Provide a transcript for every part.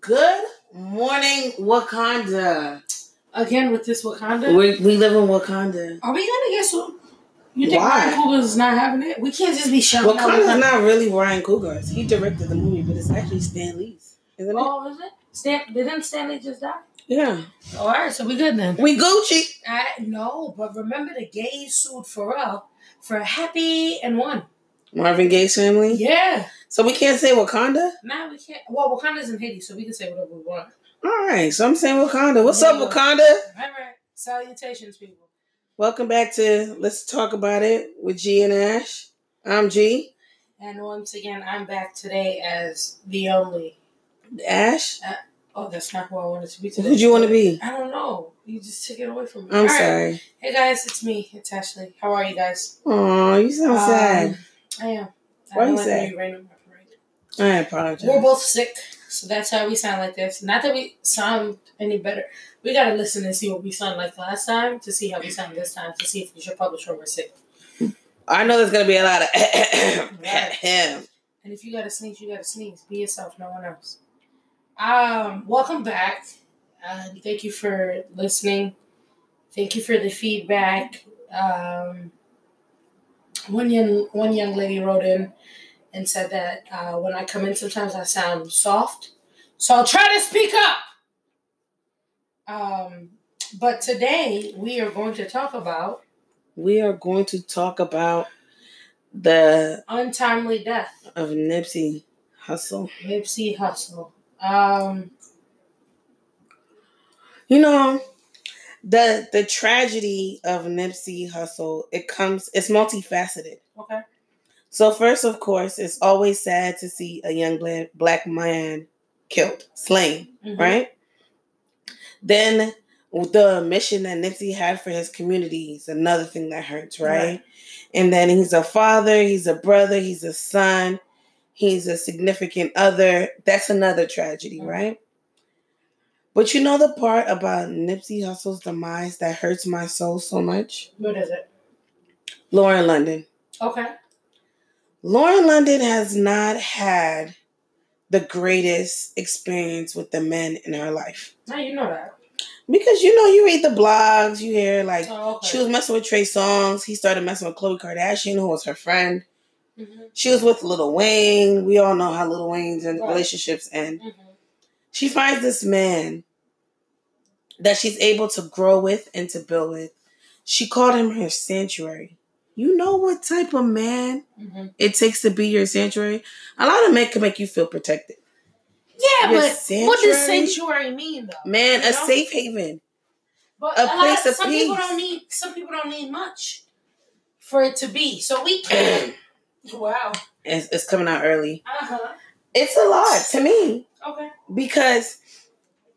Good morning, Wakanda. Again with this Wakanda. We, we live in Wakanda. Are we gonna get sued? You think Why? Ryan Coogler's not having it? We can't just be shouting out Wakanda's Wakanda. not really Ryan Coogler's. He directed the movie, but it's actually Stan Lee's, isn't it? Oh, is it? Stan, didn't Stan Lee just die? Yeah. All right, so we good then. We Gucci. I, no, but remember the Gayes sued Pharrell for happy and won. Marvin Gaye's family. Yeah. So we can't say Wakanda? Now we can't. Well, Wakanda's in Haiti, so we can say whatever we want. All right. So I'm saying Wakanda. What's There up. Wakanda? All right. Salutations, people. Welcome back to Let's Talk About It with G and Ash. I'm G. And once again, I'm back today as the only. Ash? Oh, that's not who I wanted to be today. Who'd you want to be? I don't know. You just took it away from me. I'm All right. sorry. Hey guys, it's me. It's Ashley. How are you guys? Oh, you sound Um, sad. I am. Why I you know I sad? know you rain on my parade. I apologize. We're both sick, so that's why we sound like this. Not that we sound any better. We gotta listen and see what we sound like last time to see how we sound this time to see if we should publish when we're sick. I know there's gonna be a lot of Right. And if you gotta sneeze, you gotta sneeze. Be yourself, no one else. Um, welcome back. Uh, thank you for listening. Thank you for the feedback. Um, one young one young lady wrote in and said that uh, when I come in, sometimes I sound soft. So I'll try to speak up. Um, but today we are going to talk about We are going to talk about the untimely death. of Nipsey Hussle. Nipsey Hussle. Um, You know, the the tragedy of Nipsey Hussle, it comes it's multifaceted. okay. So first, of course, it's always sad to see a young black man killed, slain, Mhm. right? Then the mission that Nipsey had for his community is another thing that hurts, right? Right. And then he's a father, he's a brother, he's a son, he's a significant other. That's another tragedy, Mhm. right? But you know the part about Nipsey Hussle's demise that hurts my soul so much? What is it? Lauren London. Okay. Lauren London has not had the greatest experience with the men in her life. Now you know that. Because you know, you read the blogs, you hear like Oh, okay. she was messing with Trey Songz, he started messing with Khloe Kardashian, who was her friend. Mhm. She was with Lil Wayne. We all know how Lil Wayne's and Right. relationships end. Mhm. She finds this man that she's able to grow with and to build with. She called him her sanctuary. You know what type of man Mhm. it takes to be your sanctuary? A lot of men can make you feel protected. Yeah, Your but what does sanctuary? sanctuary mean, though? Man, You a know? safe haven. But a a place of some people don't need. Some people don't need much for it to be. So we can. wow. It's, it's coming out early. Uh huh. It's a lot to me Okay. because,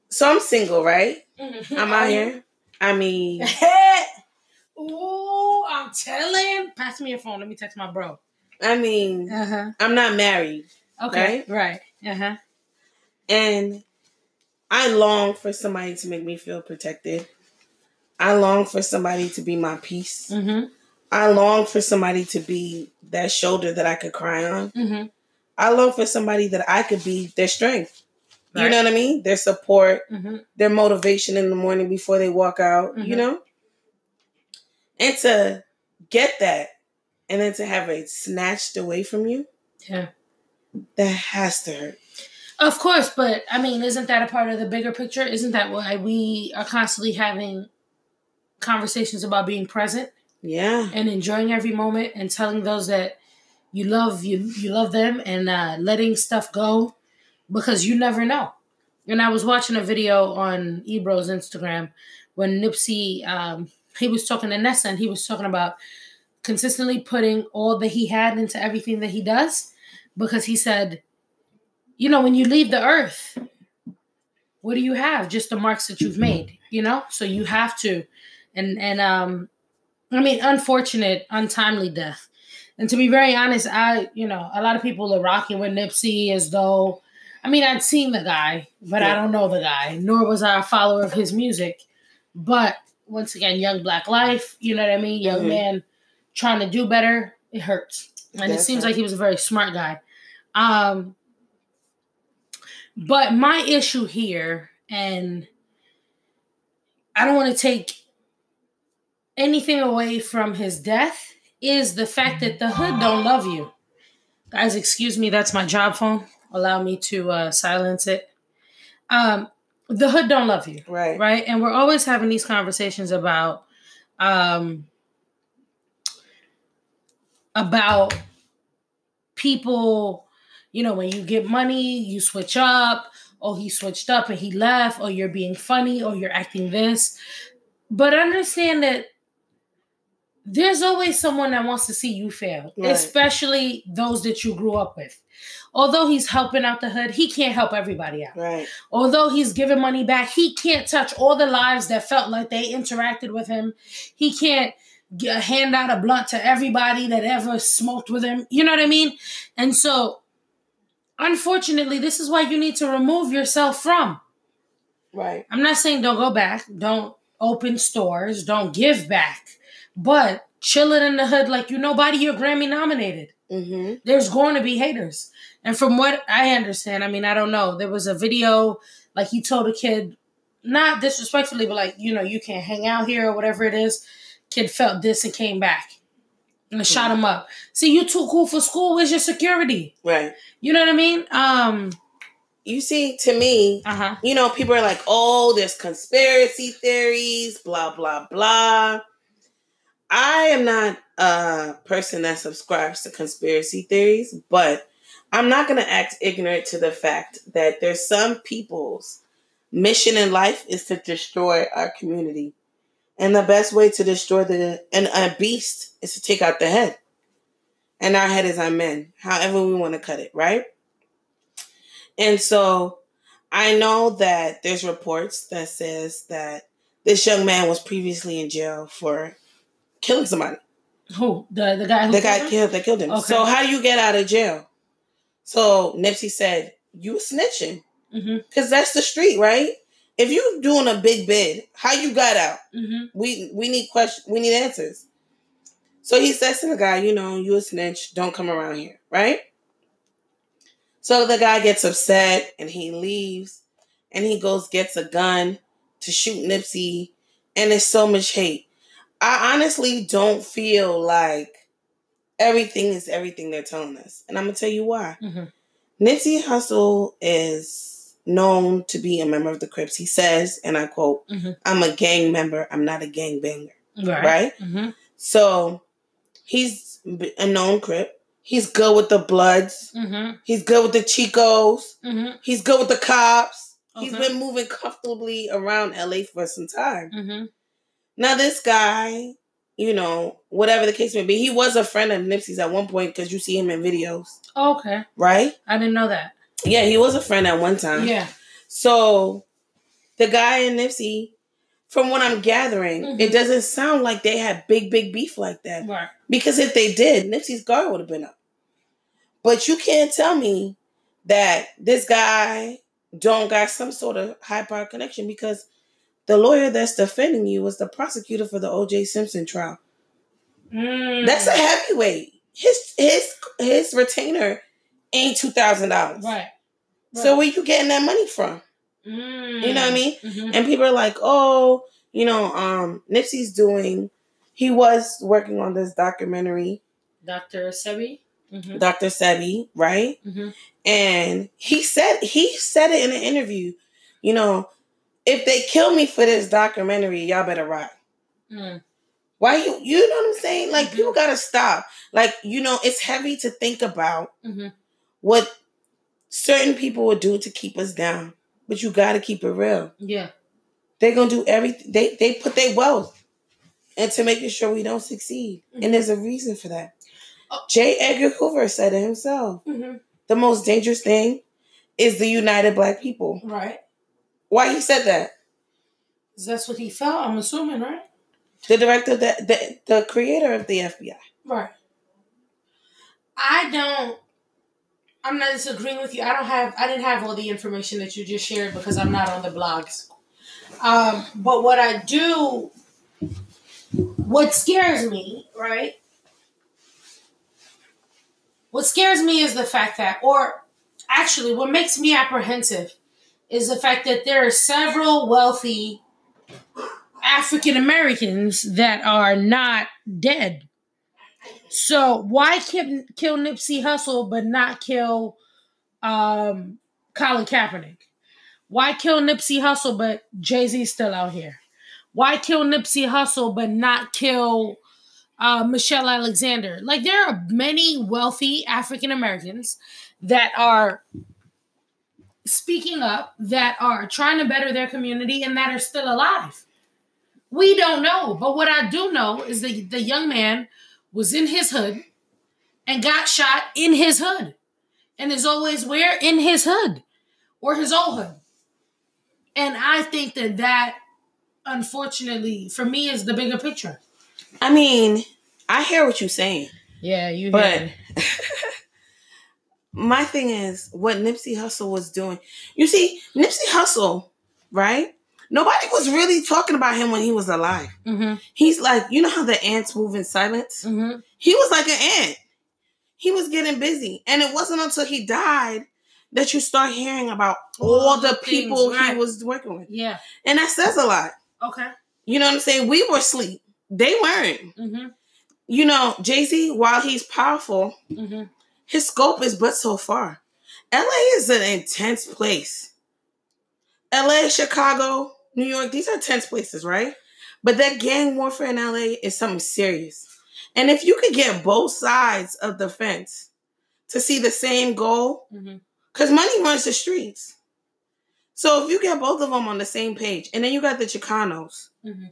so I'm single, right? I'm out here. I mean, Ooh, I'm telling. Pass me your phone. Let me text my bro. I mean, Uh huh. I'm not married, Okay. Right. Uh huh. and I long for somebody to make me feel protected. I long for somebody to be my peace. Mm I long for somebody to be that shoulder that I could cry on. hmm. Mm I long for somebody that I could be their strength. Hmm. You know what I mean? Their support, Mm-hmm. their motivation in the morning before they walk out, you Mhm. know? And to get that and then to have it snatched away from you, Yeah. that has to hurt. Of course, but I mean, isn't that a part of the bigger picture? Isn't that why we are constantly having conversations about being present Yeah. and enjoying every moment and telling those that you love you you love them and uh, letting stuff go because you never know. And I was watching a video on Ebro's Instagram when Nipsey um, he was talking to Nessa and he was talking about consistently putting all that he had into everything that he does because he said, you know, when you leave the earth, what do you have? Just the marks that you've made, you know? So you have to. And and um I mean unfortunate, untimely death. And to be very honest, I, you know, a lot of people are rocking with Nipsey as though I mean, I'd seen the guy, but I don't know the guy, nor was I a follower of his music. But once again, young black life, you know what I mean? Young Mhm. man trying to do better, it hurts. And it seems right. like he was a very smart guy. Um But my issue here, and I don't want to take anything away from his death, is the fact that the hood don't love you. Guys, excuse me, that's my job phone. Allow me to uh, silence it. Um, the hood don't love you, Right. right? And we're always having these conversations about um, about people. You know, when you get money, you switch up. Oh, he switched up and he left. Or you're being funny. Or you're acting this. But understand that there's always someone that wants to see you fail, Right. especially those that you grew up with. Although he's helping out the hood, he can't help everybody out. Right. Although he's giving money back, he can't touch all the lives that felt like they interacted with him. He can't g- uh, hand out a blunt to everybody that ever smoked with him. You know what I mean? And so, unfortunately, this is why you need to remove yourself from. Right. I'm not saying don't go back, don't open stores, don't give back, but chilling in the hood like you nobody you're Grammy nominated. Mm-hmm. There's going to be haters. And from what I understand, I mean, I don't know. There was a video like he told a kid, not disrespectfully, but like, you know, you can't hang out here or whatever it is. Kid felt this and came back and shot him up. See, you too cool for school. Where's your security? Right. You know what I mean? Um, You see, to me, uh huh. you know, people are like, oh, there's conspiracy theories, blah, blah, blah. I am not a person that subscribes to conspiracy theories, but I'm not going to act ignorant to the fact that there's some people's mission in life is to destroy our community. And the best way to destroy the and a beast is to take out the head. And our head is our men, however we want to cut it, right? And so I know that there's reports that says that this young man was previously in jail for killing somebody. Who? The, the guy who The guy killed him? killed that killed him. Okay. So how do you get out of jail? So Nipsey said, You were snitching. Mhm. Cause that's the street, right? If you doing a big bid, how you got out? Mhm. We we need question we need answers. So he says to the guy, you know, you a snitch, don't come around here, right? So the guy gets upset and he leaves and he goes gets a gun to shoot Nipsey and there's so much hate. I honestly don't feel like everything is everything they're telling us. And I'm gonna tell you why. Mhm. Nipsey Hussle is known to be a member of the Crips. He says, and I quote, Mhm. I'm a gang member, I'm not a gang banger. Right. Right? Mhm. So he's a known Crip. He's good with the Bloods. Mhm. He's good with the Chicos. Mhm. He's good with the cops. He's been moving comfortably around LA for some time. Now, this guy, you know, whatever the case may be, he was a friend of Nipsey's at one point because you see him in videos, Okay. right? I didn't know that. Yeah, he was a friend at one time. Yeah. So the guy and Nipsey, from what I'm gathering, Mhm. it doesn't sound like they had big, big beef like that. Right. Because if they did, Nipsey's guard would have been up. But you can't tell me that this guy don't got some sort of high power connection because the lawyer that's defending you was the prosecutor for the O.J. Simpson trial. Mm. That's a heavyweight. His his his retainer ain't two thousand dollars. right. So where you getting that money from? Mm. You know what I mean? Mhm. And people are like, oh, you know, um, Nipsey's doing. He was working on this documentary, Dr. Sebi. Mm-hmm. Dr. Sebi, right? Mm-hmm. And he said he said it in an interview. You know, if they kill me for this documentary, y'all better ride. Mm. Why you? You know what I'm saying? Like Mhm. people gotta stop. Like you know, it's heavy to think about Mm-hmm. what certain people would do to keep us down, but you gotta keep it real. Yeah. They're gonna do everything. They they put their wealth into making sure we don't succeed, Mhm. and there's a reason for that. Oh. J. Edgar Hoover said it himself. Mm-hmm. The most dangerous thing is the united black people. Right. Why he said that? That's what he felt. I'm assuming, right? The director, the the, the creator of the FBI. Right. I don't. I'm not disagreeing with you. I don't have. I didn't have all the information that you just shared because I'm not on the blogs. Um, but what I do, what scares me, right? What scares me is the fact that, or actually, what makes me apprehensive is the fact that there are several wealthy African Americans that are not dead. So why kill, kill Nipsey Hussle but not kill um, Colin Kaepernick? Why kill Nipsey Hussle but Jay Z still out here? Why kill Nipsey Hussle but not kill uh, Michelle Alexander? Like there are many wealthy African Americans that are speaking up, that are trying to better their community, and that are still alive. We don't know, but what I do know is that the young man was in his hood and got shot in his hood, and is always where in his hood or his old hood. And I think that that, unfortunately, for me, is the bigger picture. I mean, I hear what you're saying. Yeah, you. But my thing is what Nipsey Hussle was doing. You see, Nipsey Hussle, right? Nobody was really talking about him when he was alive. Mm-hmm. He's like, you know how the ants move in silence? Mm-hmm. He was like an ant. He was getting busy. And it wasn't until he died that you start hearing about all, All the the things, people right. he was working with. Yeah. And that says a lot. Okay. You know what I'm saying? We were asleep. They weren't. Mm-hmm. You know, Jay Z, while he's powerful, Mm-hmm. His scope is but so far. LA is an intense place. LA, Chicago, New York, these are tense places, right? But that gang warfare in LA is something serious. And if you could get both sides of the fence to see the same goal, Mm-hmm. because money runs the streets. So if you get both of them on the same page, and then you got the Chicanos Mm-hmm.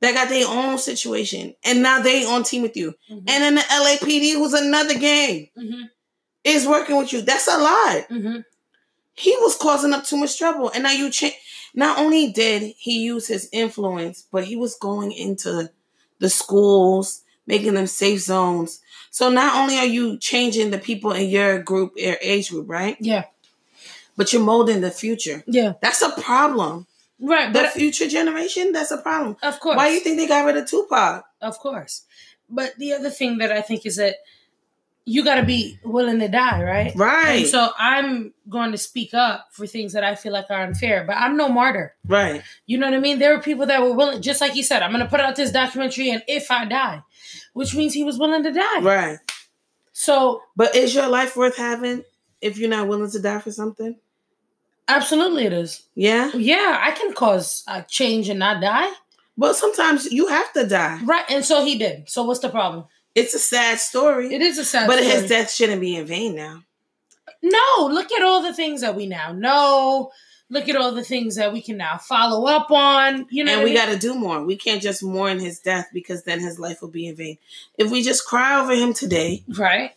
that got their own situation, and now they on team with you, Mm-hmm. and then the LAPD, who's another gang, Mm-hmm. Is working with you. That's a lot. Mm-hmm. He was causing up too much trouble, and now you change. Not only did he use his influence, but he was going into the schools, making them safe zones. So not only are you changing the people in your group, your age group, right? Yeah. But you're molding the future. Yeah. That's a problem. Right. The future generation, that's a problem. of course. Why do you think they got rid of Tupac? Of course. But the other thing that I think is that you got to be willing to die, right? Right. And so I'm going to speak up for things that I feel like are unfair, but I'm no martyr. right. You know what I mean? There were people that were willing, just like you said, I'm going to put out this documentary and if I die, which means he was willing to die. Right. So But is your life worth having if you're not willing to die for something? absolutely it is. Yeah. Yeah, I can cause a change and not die. But sometimes you have to die. Right. And so he did. So what's the problem? It's a sad story. It is a sad but story. his death shouldn't be in vain now. No, look at all the things that we now know. Look at all the things that we can now follow up on. You know, and we I mean? got to do more. We can't just mourn his death because then his life will be in vain. If we just cry over him today right.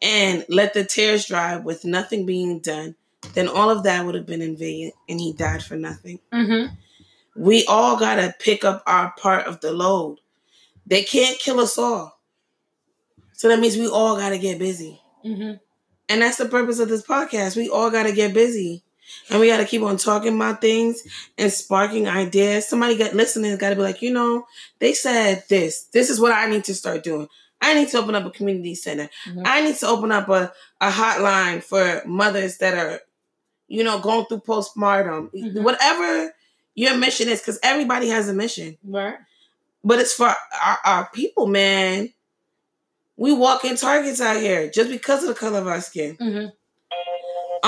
and let the tears dry with nothing being done, then all of that would have been in vain and he died for nothing. Mm-hmm. We all got to pick up our part of the load. They can't kill us all. So that means we all got to get busy. Mm-hmm. And that's the purpose of this podcast. We all got to get busy. And we got to keep on talking about things and sparking ideas. Somebody got listening got to be like, you know, they said this. This is what I need to start doing. I need to open up a community center. Mhm. I need to open up a, a hotline for mothers that are, you know, going through postpartum. Mhm. Whatever your mission is, because everybody has a mission. Right. But it's for our, our people, man. We walk in targets out here just because of the color of our skin. Mm-hmm.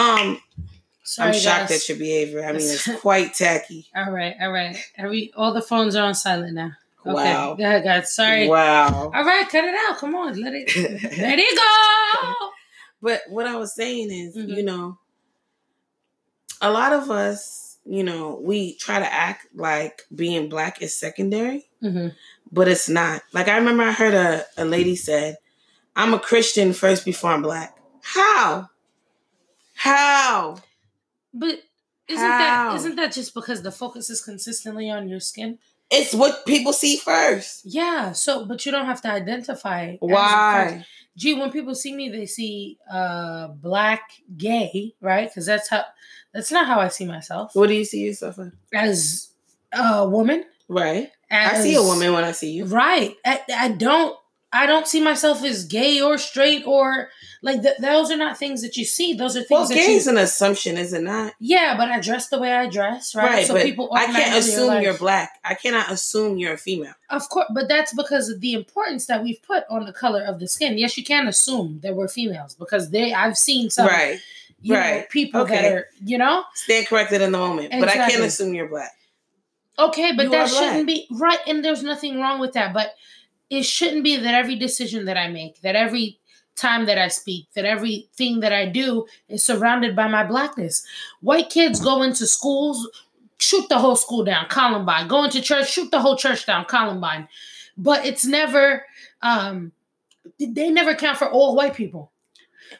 Um, Sorry, I'm shocked guys. at your behavior. I mean, it's quite tacky. All right, all right. Every all the phones are on silent now. Okay. Wow. Go ahead, guys. Sorry. Wow. All right, cut it out. Come on, let it let it go. but what I was saying is, Mhm. you know, a lot of us, you know, we try to act like being black is secondary, Mm-hmm. but it's not. Like I remember I heard a, a lady said, I'm a Christian first before I'm black. How? How? But isn't How? that isn't that just because the focus is consistently on your skin? It's what people see first. Yeah. So, but you don't have to identify. as a first. Why? Gee, when people see me, they see uh black gay, right? Because that's how that's not how I see myself What do you see yourself as? as a woman. Right. As, I see a woman when I see you. Right. I, I don't I don't see myself as gay or straight or like th- those are not things that you see. Those are things Well, that gay you. is an assumption, is it not? yeah, but I dress the way I dress, right? Right, so people I can't assume like- you're black. I cannot assume you're a female. Of course, but that's because of the importance that we've put on the color of the skin. Yes, you can assume that we're females because they. I've seen some, right. you know, right. people that Okay. are, you know, Stand corrected in the moment. But I can't assume you're black. okay, but You that shouldn't be right, and there's nothing wrong with that. But it shouldn't be that every decision that I make, that every time that I speak, that everything that I do is surrounded by my blackness. White kids go into schools, shoot the whole school down, Columbine. Go into church, shoot the whole church down, Columbine. But it's never, um, they never count for all white people,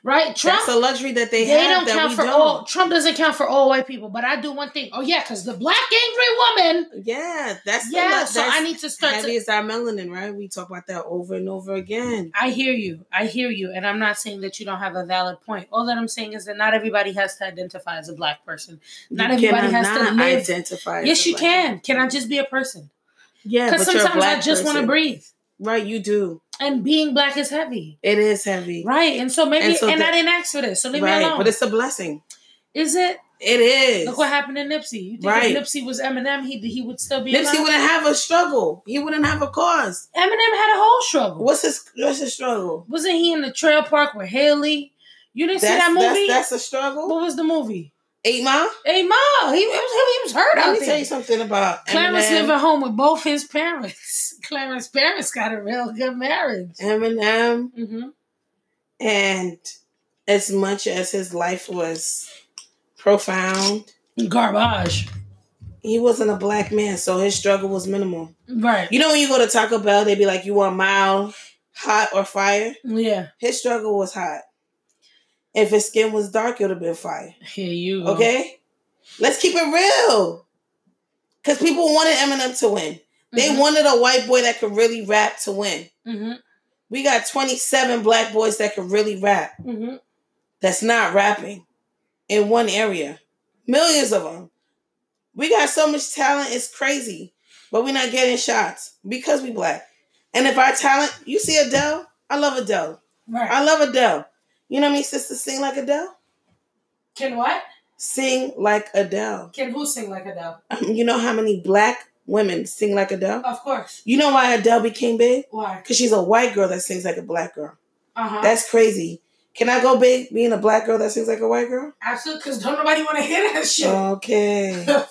right? Trump. That's a luxury that they, they have don't count for don't. all. Trump doesn't count for all white people, but I do one thing. Oh yeah, because the black angry woman. Yeah, that's the Yeah, so that's I need to start heavy to. is our melanin, right? We talk about that over and over again. I hear you. I hear you, and I'm not saying that you don't have a valid point. All that I'm saying is that not everybody has to identify as a black person. Not You everybody has to cannot live- identify. as Yes, you can. Can I just be a person? Yeah, Because but you're a sometimes I just want to breathe, Right, you do. And being black is heavy, It is heavy. right? And so maybe, And and, so I didn't ask for this, so leave me alone. but it's a blessing. is it? It is. Look what happened to Nipsey. You think Right. if Nipsey was Eminem, he he would still be Nipsey alive? wouldn't have a struggle. He wouldn't have a cause. Eminem had a whole struggle. What's his What's his struggle? Wasn't he in the trail park with Haley? You didn't see that movie? that's that's a struggle. what was the movie? Eight Mile. Hey, Ma, he, was he was hurt Let me tell you something about Clarence Eminem. living home with both his parents. Clarence's parents got a real good marriage. Eminem, Mm-hmm. and as much as his life was profound, Garbage. he wasn't a black man, so his struggle was minimal. Right. You know when you go to Taco Bell, they be like, "You want mild, hot, or fire?" Yeah. His struggle was hot. If his skin was dark, it would have been fire. Here you go. Okay, let's keep it real. Because people wanted Eminem to win. They Mhm. wanted a white boy that could really rap to win. Mhm. We got 27 black boys that could really rap. Mhm. That's not rapping in one area. Millions of them. We got so much talent, it's crazy. But we're not getting shots because we black. And if our talent, you see Adele, I love Adele. Right. I love Adele. You know what I mean, sisters sing like Adele? Can what? Sing like Adele. Can who sing like Adele? Um, you know how many black women sing like Adele? Of course. You know why Adele became big? Why? Because she's a white girl that sings like a black girl. Uh huh. That's crazy. Can I go big being a black girl that sings like a white girl? Absolutely. Because don't nobody want to hear that shit. Okay.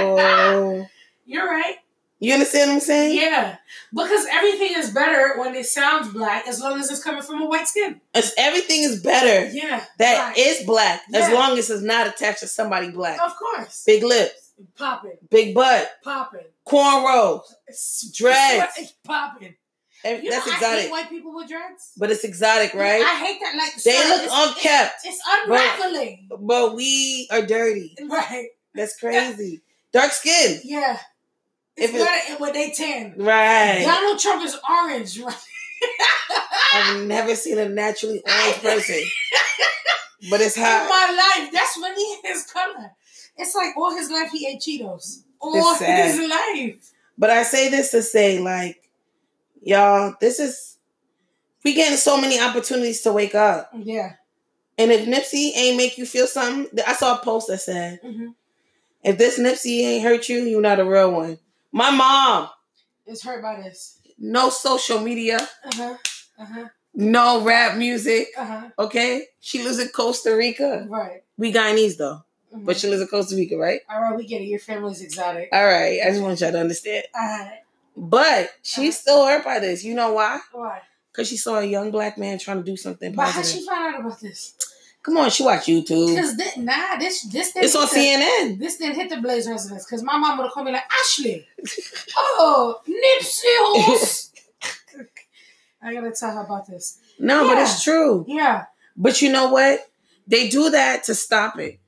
Oh. You're right. You understand what I'm saying? Yeah. Because everything is better when it sounds black as long as it's coming from a white skin. It's, everything is better Yeah. that is right. black as long as it's not attached to somebody black. Of course. Big lips, Popping. big butt, Popping. cornrows. Dreads. Popping. Every- You That's know, I hate exotic. white people with dreads. But it's exotic, right? I hate that. Like They sir, look it's- unkept. It's, it's unraveling. But we are dirty. Right. That's crazy. Dark skin. Yeah. It's If it- better when they tan. Right. Donald Trump is orange. Right. I've never seen a naturally orange person. But it's In hot. my life, that's really his color. It's like all his life he ate Cheetos. All his life. But I say this to say, like, y'all, this is we getting so many opportunities to wake up. Yeah. And if Nipsey ain't make you feel something, I saw a post that said, hmm if this Nipsey ain't hurt you, you're not a real one. My mom, is hurt by this. no social media, Uh huh. Uh huh. no rap music. Uh huh. Okay? She lives in Costa Rica. Right. We Guyanese though. Mhm. But she lives in Costa Rica, right? all right, we get it. Your family's exotic. All right. I just want y'all to understand. All right. But she's still hurt by this. You know why? Why? Because she saw a young black man trying to do something But how positive. she find out about this? Come on, she watch YouTube. Because thi- nah, this this It's on the- CNN. This didn't hit the Blaze residence because my mom would have called me like Ashley. oh, Nipsey Hussle. I gotta tell her about this. No, but it's true. Yeah. But you know what? They do that to stop it.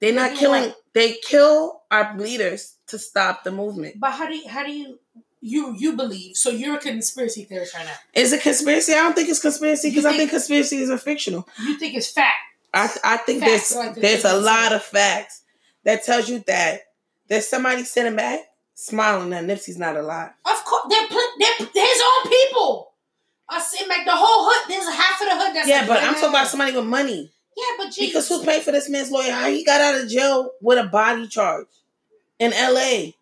They're not Yeah. killing. They kill our leaders to stop the movement. But how do you, how do you you you believe? So you're a conspiracy theorist right now. Is it conspiracy? I don't think it's conspiracy because I think- conspiracies are fictional. You think it's fact? I I think Facts, there's like the there's a lot of facts that tells you that there's somebody sitting back smiling that Nipsey's not alive. Of course, they're, pl- they're his own people. I seem like the whole hood. There's half of the hood that's Yeah, but I'm talking about somebody with money. Yeah, but geez. Because who paid for this man's lawyer? How he got out of jail with a body charge in LA?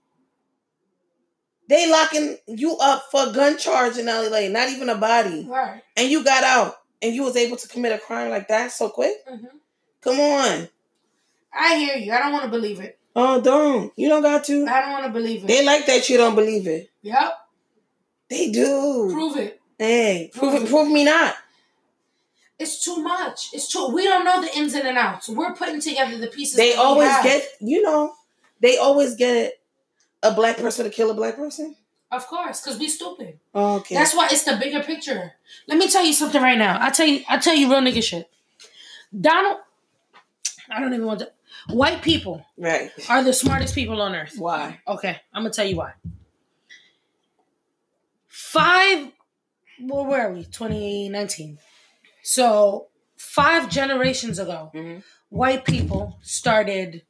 They locking you up for a gun charge in LA, not even a body. right. And you got out and you was able to commit a crime like that so quick? hmm Come on. I hear you. I don't want to believe it. Oh, don't. You don't got to. I don't want to believe it. They like that you don't believe it. yep. They do. Prove it. Hey, prove it. Prove me not. It's too much. It's too. We don't know the ins and the outs. We're putting together the pieces. They always get, you know, they always get a black person to kill a black person. Of course, because we stupid. Oh, okay. That's why it's the bigger picture. Let me tell you something right now. I tell you. I tell you real nigga shit. Donald. I don't even want to. White people right. are the smartest people on earth. Why? Okay, I'm gonna tell you why. Five, well, where are we? 2019. So five generations ago, Mhm. white people started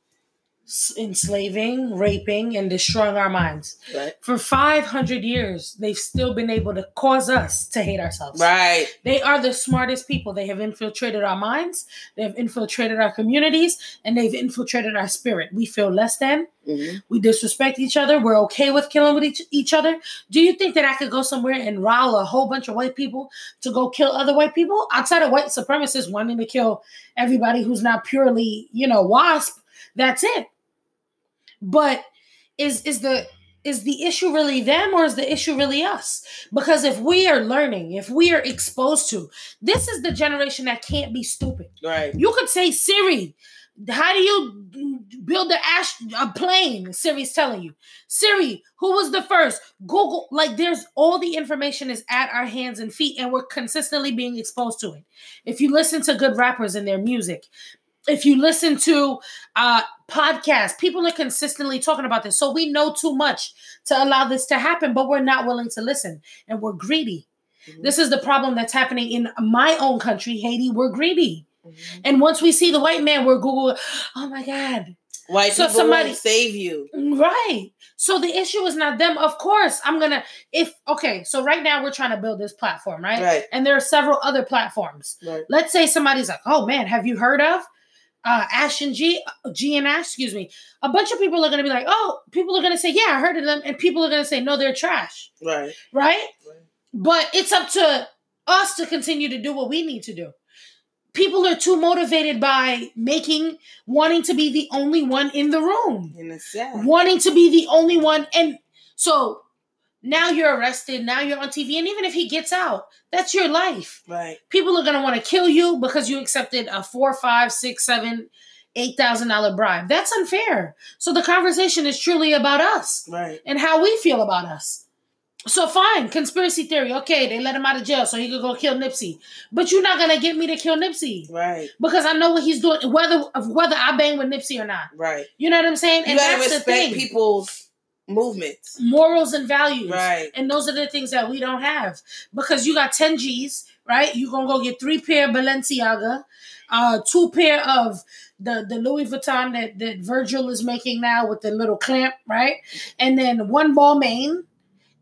enslaving, raping, and destroying our minds. Right. For 500 years, they've still been able to cause us to hate ourselves. Right. They are the smartest people. They have infiltrated our minds, they have infiltrated our communities, and they've infiltrated our spirit. We feel less than, Mhm. we disrespect each other. We're okay with killing with each, each other. Do you think that I could go somewhere and rile a whole bunch of white people to go kill other white people outside of white supremacists wanting to kill everybody who's not purely, you know, wasp? That's it. But is is the is the issue really them or is the issue really us? Because if we are learning, if we are exposed to, this is the generation that can't be stupid. Right. You could say Siri, how do you build a ash a plane? Siri's telling you. Siri, who was the first? Google, like there's all the information is at our hands and feet, and we're consistently being exposed to it. If you listen to good rappers and their music, if you listen to uh podcasts, people are consistently talking about this. So we know too much to allow this to happen, but we're not willing to listen and we're greedy. Mhm. This is the problem that's happening in my own country, Haiti. We're greedy. Mhm. And once we see the white man, we're Google, oh my God. White So people somebody- won't save you. Right. So the issue is not them. Of course, I'm going to, if, okay, so right now we're trying to build this platform, right? Right. And there are several other platforms. Right. Let's say somebody's like, oh man, have you heard of uh, Ash and G, G and Ash, excuse me. A bunch of people are going to be like, oh, people are going to say, yeah, I heard of them. And people are going to say, no, they're trash, Right. right? Right. But it's up to us to continue to do what we need to do. People are too motivated by making, wanting to be the only one in the room, it's sad. wanting to be the only one. And so now you're arrested, now you're on TV. And even if he gets out, that's your life. Right. People are going to want to kill you because you accepted a four, five, six, seven, eight thousand dollar bribe. That's unfair. So the conversation is truly about us Right. and how we feel about us. So fine, conspiracy theory. Okay, they let him out of jail so he could go kill Nipsey. But you're not gonna get me to kill Nipsey Right. because I know what he's doing, whether whether I bang with Nipsey or not. Right. You know what I'm saying? You And gotta that's the respect thing. people's movements. Morals and values. Right. And those are the things that we don't have. Because you got 10 G's, right? You're gonna go get three pair of Balenciaga, uh, two pair of the, the Louis Vuitton that, that Virgil is making now with the little clamp, right? And then one Balmain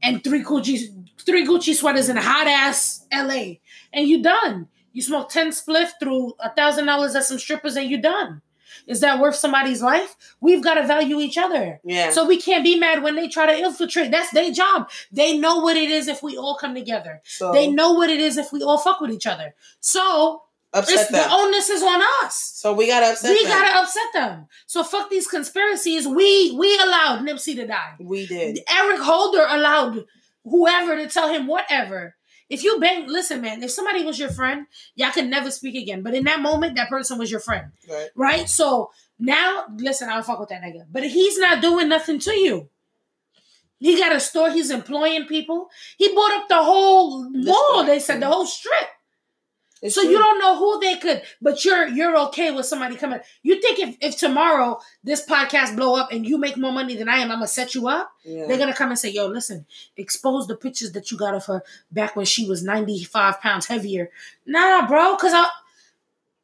and three Gucci three Gucci sweaters in hot ass LA. And you done. You smoke 10 spliff through a thousand dollars at some strippers and you done. Is that worth somebody's life? We've got to value each other. Yeah. So we can't be mad when they try to infiltrate. That's their job. They know what it is if we all come together. so They know what it is if we all fuck with each other. So upset it's, the onus is on us. so we gotta upset we them. gotta upset them. So fuck these conspiracies. We we allowed Nipsey to die. we did. Eric Holder allowed whoever to tell him whatever. If you bang, listen, man. If somebody was your friend, y'all could never speak again. But in that moment, that person was your friend Right. right? So now, listen, I don't fuck with that nigga, but he's not doing nothing to you. He got a store. He's employing people. He bought up the whole mall. strip, They said the whole strip. It's so true. you don't know who they could, but you're you're okay with somebody coming. You think if if tomorrow this podcast blow up and you make more money than I am, I'm gonna set you up? Yeah. They're gonna come and say, "Yo, listen, expose the pictures that you got of her back when she was 95 pounds heavier." Nah, bro, because I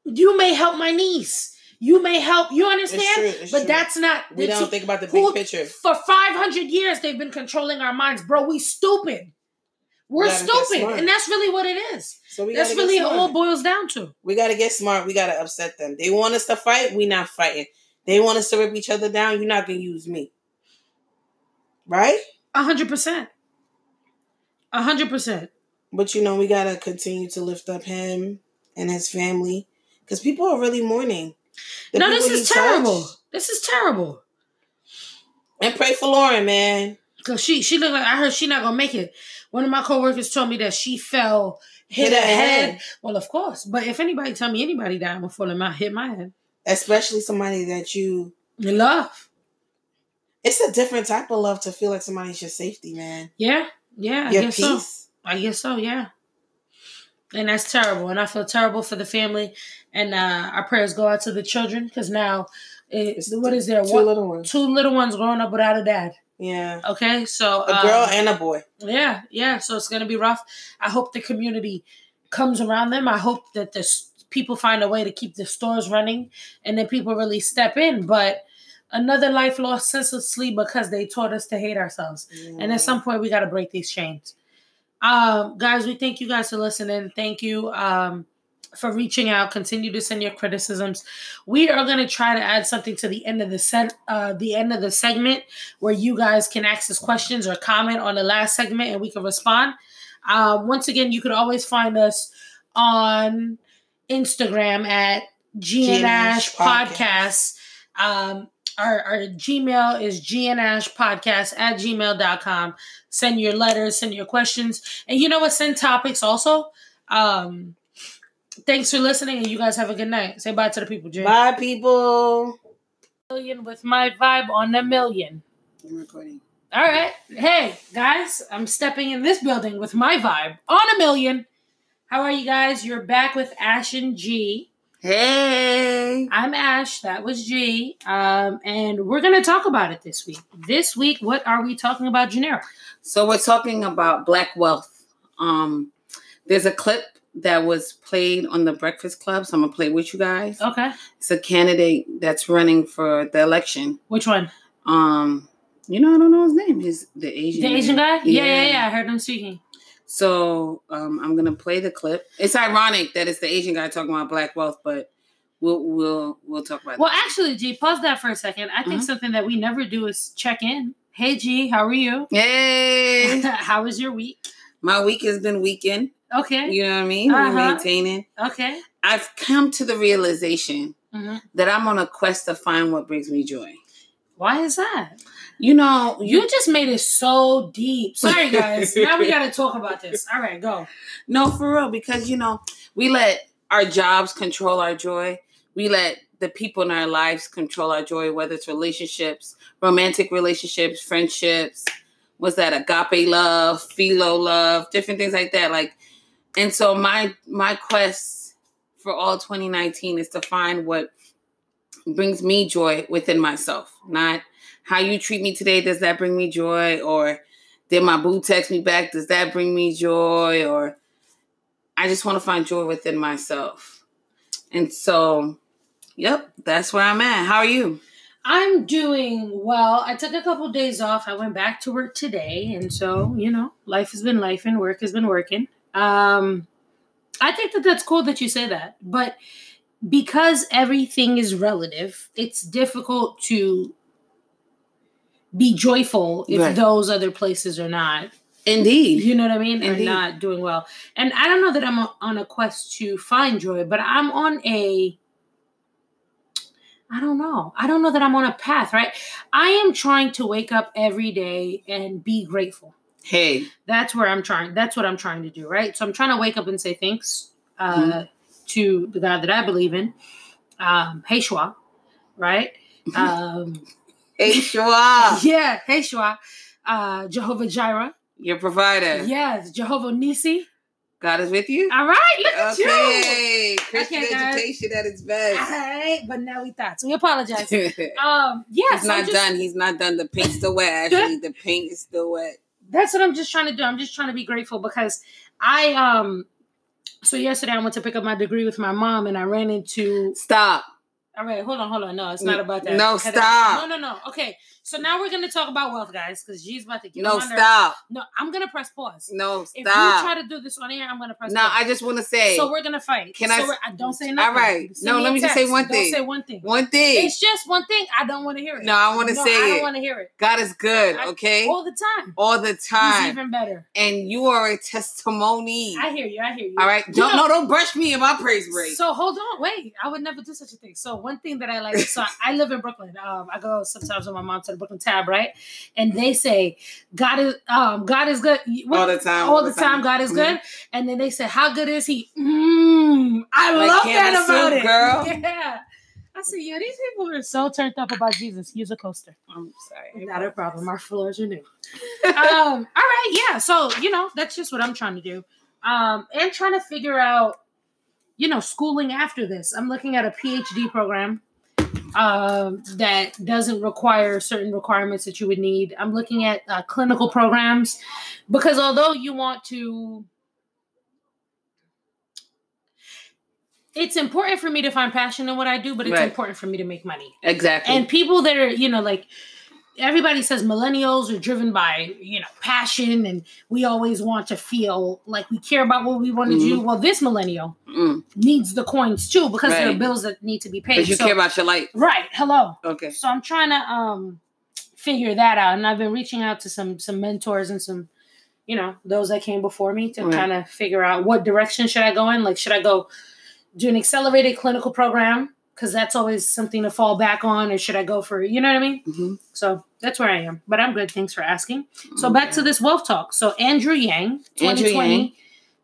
you may help my niece. You may help. You understand? true, it's but true. that's not. we don't think about the big who- picture. For 500 years, they've been controlling our minds, bro. We stupid. We're stupid, and that's really what it is. So we That's really get all boils down to. We gotta get smart. We gotta upset them. They want us to fight. We not fighting. They want us to rip each other down. You're not gonna use me, right? A hundred percent. A hundred percent. But you know, we gotta continue to lift up him and his family because people are really mourning. The No, this is terrible. touched. This is terrible. And pray for Lauren, man. Cause she she looked like I heard she not gonna make it. One of my coworkers told me that she fell, hit, Hit her head. head. Well, of course. But if anybody tell me anybody died before them, I hit my head. Especially somebody that you. You love. It's a different type of love to feel like somebody's your safety, man. Yeah. Yeah. I your guess peace. so. I guess so, yeah. And that's terrible. And I feel terrible for the family. And uh our prayers go out to the children because now it's, what is there? Two One, little ones. two little ones growing up without a dad. Yeah. Okay, so A girl um, and a boy. Yeah, yeah. So it's gonna be rough. I hope the community comes around them. I hope that the people find a way to keep the stores running, and then people really step in. But another life lost senselessly because they taught us to hate ourselves. And at some point, we got to break these chains. Um, guys, we thank you guys for listening. Thank you um, for reaching out. Continue to send your criticisms. We are going to try to add something to the end of the set, uh, the end of the segment, where you guys can ask us questions or comment on the last segment, and we can respond. Uh, once again, you could always find us on Instagram at G and Ash Podcasts. Um, our, our Gmail is gnashpodcast at gmail.com. Send your letters, send your questions. And you know what? Send topics also. Um, thanks for listening, and you guys have a good night. Say bye to the people, Jay. Bye, people. Million with my vibe on a million. I'm recording. All right. Hey, guys, I'm stepping in this building with my vibe on a million. How are you guys? You're back with Ash and G. Hey. I'm Ash. That was G. Um, and we're going to talk about it this week. This week, what are we talking about, Janera? So we're talking about black wealth. Um, there's a clip that was played on the Breakfast Club, so I'm gonna play with you guys. Okay. It's a candidate that's running for the election. Which one? Um, you know, I don't know his name. He's the Asian. The Asian guy? Yeah, yeah, Yeah. yeah. I heard him speaking. So um, I'm gonna play the clip. It's ironic that it's the Asian guy talking about black wealth, but we'll we'll we'll talk about that. Well, that. actually, G, pause that for a second. I think Mhm. something that we never do is check in. Hey, G, how are you? Hey, how was your week? My week has been weekend. Okay. You know what I mean? We're Uh-huh. maintaining. Okay. I've come to the realization Mhm. that I'm on a quest to find what brings me joy. Why is that? You know, You just made it so deep. Sorry, guys. now we got to talk about this. All right, go. no, for real, because you know, we let our jobs control our joy. We let the people in our lives control our joy, whether it's relationships, romantic relationships, friendships. What's that? Agape love, philo love, different things like that. Like, and so my my quest for all 2019 is to find what brings me joy within myself, not how you treat me today. Does that bring me joy? Or did my boo text me back? Does that bring me joy? Or I just want to find joy within myself. And so, yep, that's where I'm at. How are you? I'm doing well. I took a couple days off. I went back to work today, and so you know, life has been life, and work has been working. Um, I think that that's cool that you say that, but because everything is relative, it's difficult to be joyful if Right. those other places are not. Indeed. You know what I mean? Are not doing well. And I don't know that I'm on a quest to find joy, but I'm on a I don't know. I don't know that I'm on a path, right? I am trying to wake up every day and be grateful. Hey, That's where I'm trying. That's what I'm trying to do, right? So I'm trying to wake up and say thanks uh, Mhm. to the God that I believe in, um, Hey Shua, right? Um, hey, Shua, yeah, Hey Shua, uh, Jehovah Jireh, your provider. yes, Jehovah Nisi. God is with you. All right, look at you. Okay, Christian Okay, guys. education at its best. right, but now we thought. So we apologize. Um, yeah, so I'm not just- done. He's not done. The paint's still wet. Actually, the paint is still wet. That's what I'm just trying to do. I'm just trying to be grateful because I um. So yesterday I went to pick up my degree with my mom, and I ran into. Stop. All right, hold on, hold on. No, it's not about that. No, stop. No, no, no. Okay, so now we're gonna talk about wealth, guys, because she's about to get No, on her- No, stop. No, I'm gonna press pause. No, stop. If you try to do this on air, I'm gonna press No, pause. I just want to say so we're gonna fight. Can so I- I don't say nothing. All right. Send No, let me just say one Don't thing. say one thing. one thing. It's just one thing. I don't want to hear it. No, I want to No, say I don't want to hear it. God is good, I- okay? All the time. All the time. He's even better. And you are a testimony. I hear you. I hear you. All right. You Don't know- no, don't brush me in my praise break. So hold on, wait. I would never do such a thing. So one thing that I like, so I live in Brooklyn. Um, I go sometimes with my mom to the Brooklyn Tab, right? And they say God is um God is good all the time. all the time. God is Mhm. good. And then they say, How good is he? Mm, I Like love Campbell that about soup, it. girl. Yeah. I said, yeah, these people are so turned up about Jesus. Use a coaster. I'm sorry. Not a problem. Our floors are new. um, all right, yeah. So, you know, that's just what I'm trying to do. Um, and trying to figure out, you know, schooling after this. I'm looking at a PhD program um, that doesn't require certain requirements that you would need. I'm looking at uh, clinical programs because although you want to, it's important for me to find passion in what I do, but it's Right. important for me to make money. Exactly. And people that are, you know, like everybody says millennials are driven by, you know, passion and we always want to feel like we care about what we want to do. Well, this millennial Mm. needs the coins too because there are bills that need to be paid. But you So- care about your life. right. Hello. Okay. So I'm trying to um figure that out. And I've been reaching out to some some mentors and some, you know, those that came before me to Right. kind of figure out what direction should I go in. Like, should I go do an accelerated clinical program? Because that's always something to fall back on, or should I go for you know what I mean? hmm So that's where I am. But I'm good. Thanks for asking. So back to this wealth talk. So Andrew Yang, Andrew 2020 Yang.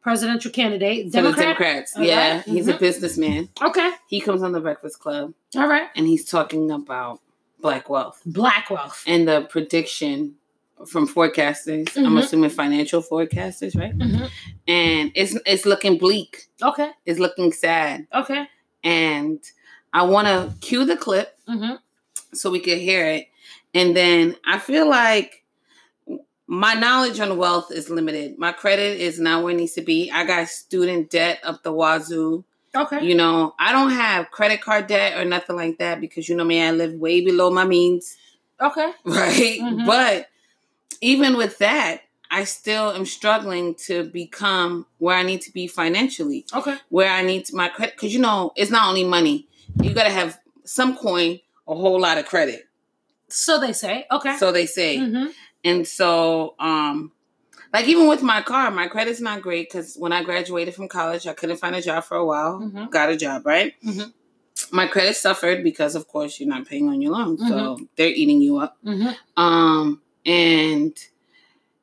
presidential candidate, Democrat. Democrats. Okay. Yeah. He's a Mhm. businessman. Okay. He comes on the Breakfast Club All right. and he's talking about black wealth Black wealth. and the prediction from forecasters. I'm Mhm. assuming financial forecasters, right? Mhm. And it's it's looking bleak. Okay. It's looking sad. Okay. And I want to cue the clip Mm-hmm. so we could hear it. And then I feel like my knowledge on wealth is limited. My credit is not where it needs to be. I got student debt up the wazoo. Okay. You know, I don't have credit card debt or nothing like that because you know me, I live way below my means, Okay. right? Mhm. But even with that, I still am struggling to become where I need to be financially, Okay. where I need to, my credit. Because you know, it's not only money. You got to have some coin, a whole lot of credit. So they say. Okay. So they say. mm-hmm. And so, um, like even with my car, my credit's not great because when I graduated from college, I couldn't find a job for a while. Mhm. Got a job, right? Mhm. My credit suffered because, of course, you're not paying on your loan, so they're eating you up. Mm-hmm. Um, and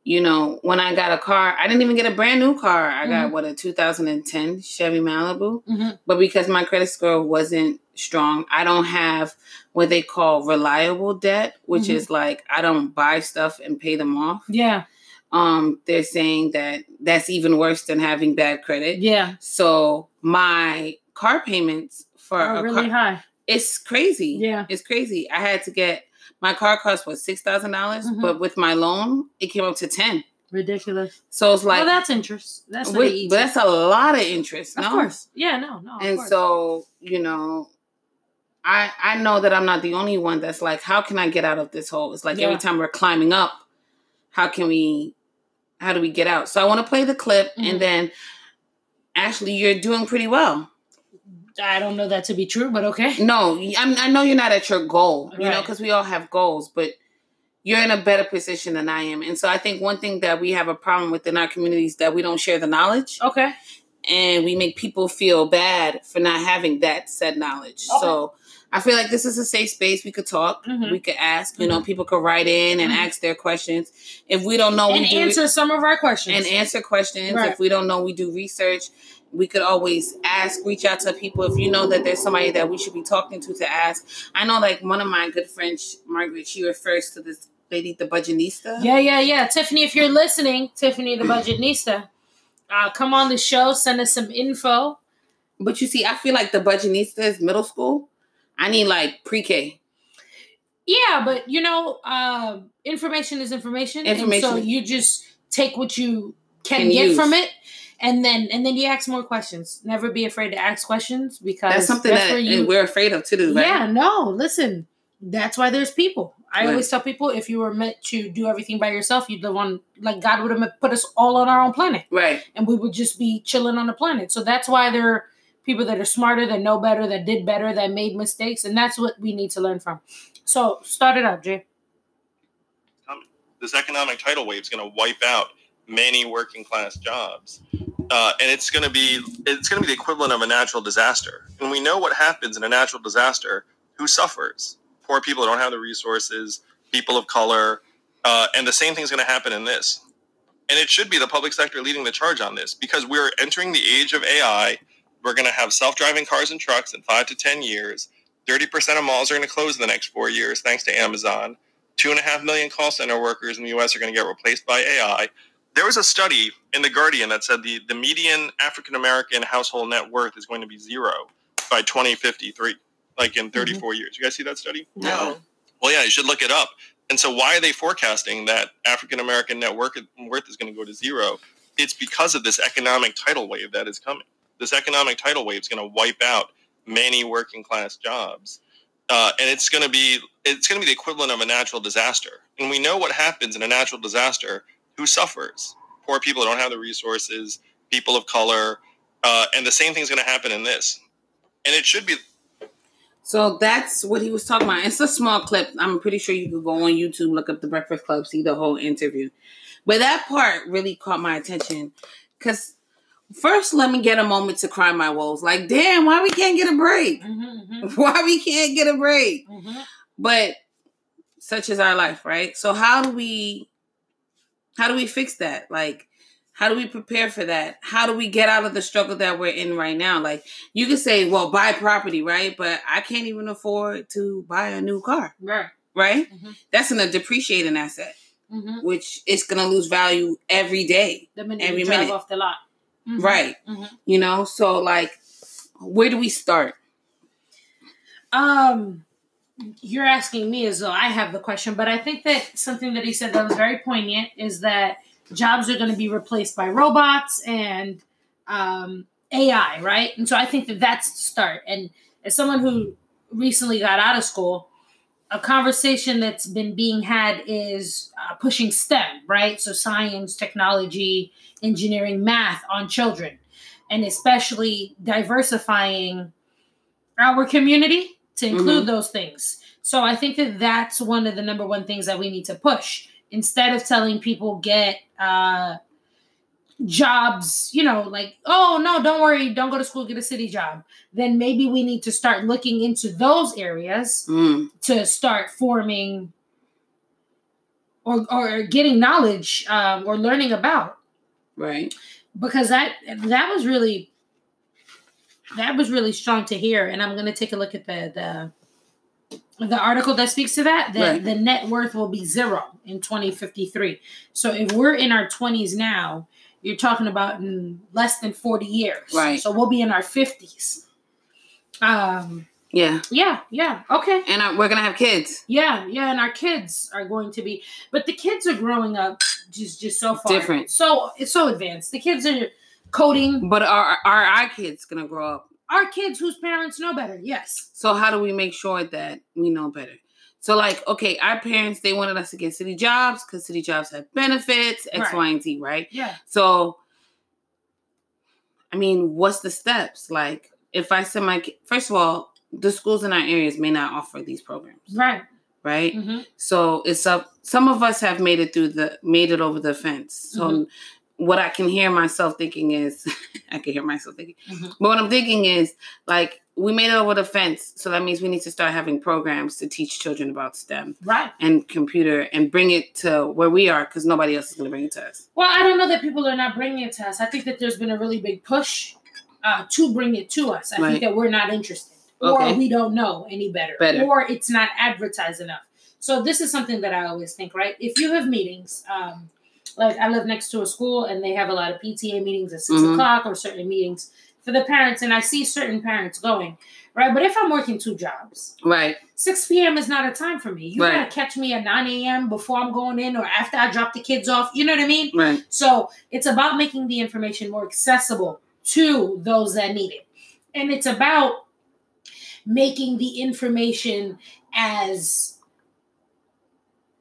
you know, when I got a car, I didn't even get a brand new car. I got Mhm. what a 2010 Chevy Malibu, Mm-hmm. but because my credit score wasn't strong, I don't have what they call reliable debt, which Mhm. is like I don't buy stuff and pay them off Yeah. um they're saying that that's even worse than having bad credit Yeah. so my car payments for Are a really car high. it's crazy Yeah. it's crazy i had to get my car cost was six thousand dollars Mhm. but with my loan it came up to 10 Ridiculous. so it's like well, that's interest. That's eat. but that's a lot of interest Of course. Yeah. No. No. and so you know i i know that i'm not the only one that's like how can i get out of this hole it's like Yeah. every time we're climbing up how can we how do we get out so i want to play the clip Mhm. and then ashley you're doing pretty well I don't know that to be true, but okay. no I'm, i know you're not at your goal you know because we all have goals but you're in a better position than i am and so i think one thing that we have a problem with in our communities that we don't share the knowledge Okay. and we make people feel bad for not having that said knowledge. Okay. So I feel like this is a safe space. We could talk, Mhm. we could ask. You know, people could write in and Mhm. ask their questions. If we don't know, and we do answer some of our questions. and answer questions. Right. If we don't know, we do research. We could always ask, reach out to people. If you know that there's somebody that we should be talking to to ask. I know, like one of my good friends, Margaret, she refers to this lady, the Budgetnista. Yeah, yeah, yeah. Tiffany, if you're listening, Tiffany the Budgetnista, uh, come on the show, send us some info. But you see, I feel like the Budgetnista is middle school. I need like pre-K. Yeah, but you know, uh, information is information. And so you just take what you can, Can get use. from it. And then and then you ask more questions. Never be afraid to ask questions because That's something that where you we're afraid of to do, right? yeah, no, listen. That's why there's people. I Right. always tell people if you were meant to do everything by yourself, you'd live on like God would have put us all on our own planet Right. and we would just be chilling on the planet. So that's why there are people that are smarter, that know better, that did better, that made mistakes, and that's what we need to learn from. So start it up, Jay. Um, this economic tidal wave is going to wipe out many working class jobs, uh, and it's going to be it's going to be the equivalent of a natural disaster. And we know what happens in a natural disaster. Who suffers? Poor people who don't have the resources, people of color, uh, and the same thing is going to happen in this. And it should be the public sector leading the charge on this because we're entering the age of AI. We're going to have self-driving cars and trucks in five to ten years. Thirty percent of malls are going to close in the next four years, thanks to Amazon two and a half million call center workers in the US are going to get replaced by AI. There was a study in The Guardian that said the, the median African American household net worth is going to be zero by 2053, like in 34 years. You guys see that study? No. Well, yeah, you should look it up. And so, why are they forecasting that African American net worth worth is going to go to zero? It's because of this economic tidal wave that is coming. This economic tidal wave is going to wipe out many working class jobs uh, and it's going to be it's going to be the equivalent of a natural disaster. And we know what happens in a natural disaster. Who suffers? Poor people don't have the resources, people of color, uh, and the same thing's going to happen in this. And it should be So that's what he was talking about. It's a small clip. I'm pretty sure you could go on YouTube, look up the Breakfast Club, see the whole interview. But that part really caught my attention because first, let me get a moment to cry my woes. Like, damn, why we can't get a break? Mm-hmm, Why we can't get a break? mm-hmm. But such is our life, right? So how do we how do we fix that? Like how do we prepare for that? How do we get out of the struggle that we're in right now? Like you could say, well, buy property, right? But I can't even afford to buy a new car, Right. right? Mhm. That's in a depreciating asset, Mm-hmm. which is going to lose value every day, The minute Every minute. off the lot. Mhm. right? Mhm. You know, so like, where do we start? Um, you're asking me as though I have the question, but I think that something that he said that was very poignant is that jobs are going to be replaced by robots and um, AI, right? And so I think that that's the start. And as someone who recently got out of school, a conversation that's been being had is uh, pushing STEM, right? So science, technology, engineering, math on children, and especially diversifying our community to include those things. So I think that that's one of the number one things that we need to push instead of telling people get uh, jobs, you know, like, oh, no, don't worry, don't go to school, get a city job. Then maybe we need to start looking into those areas Mm, to start forming or, or getting knowledge um, or learning about right. because that that was really that was really strong to hear and i'm going to take a look at the the the article that speaks to that that Right. the net worth will be zero in 2053 so if we're in our 20s now you're talking about in less than 40 years Right. so we'll be in our 50s um Yeah. yeah yeah okay And uh, we're going to have kids. yeah, yeah, and our kids are going to be, but the kids are growing up just just so far Different. So it's so advanced. The kids are coding. But are, are our kids going to grow up? Our kids whose parents know better. Yes. So how do we make sure that we know better? So like, okay, our parents they wanted us to get city jobs because city jobs have benefits, X, Right. Y, and Z, right? Yeah. So, I mean, what's the steps? Like, if I send my first of all, the schools in our areas may not offer these programs, Right. right? hmm So it's up. Some of us have made it through the made it over the fence. So Mhm. What I can hear myself thinking is, I can hear myself thinking. Mhm. But what I'm thinking is, like, we made it over the fence. So that means we need to start having programs to teach children about STEM Right. and computer and bring it to where we are because nobody else is going to bring it to us. Well, I don't know that people are not bringing it to us. I think that there's been a really big push uh, to bring it to us. I Right. think that we're not interested, Okay. or we don't know any better, Better. or it's not advertised enough. So this is something that I always think, right? If you have meetings, um, like I live next to a school and they have a lot of PTA meetings at 6 Mhm. o'clock or certain meetings for the parents, and I see certain parents going, right? But if I'm working two jobs, Right. 6 p.m. is not a time for me. You Right. gotta catch me at 9 a.m. before I'm going in or after I drop the kids off. You know what I mean? Right. So it's about making the information more accessible to those that need it. And it's about making the information as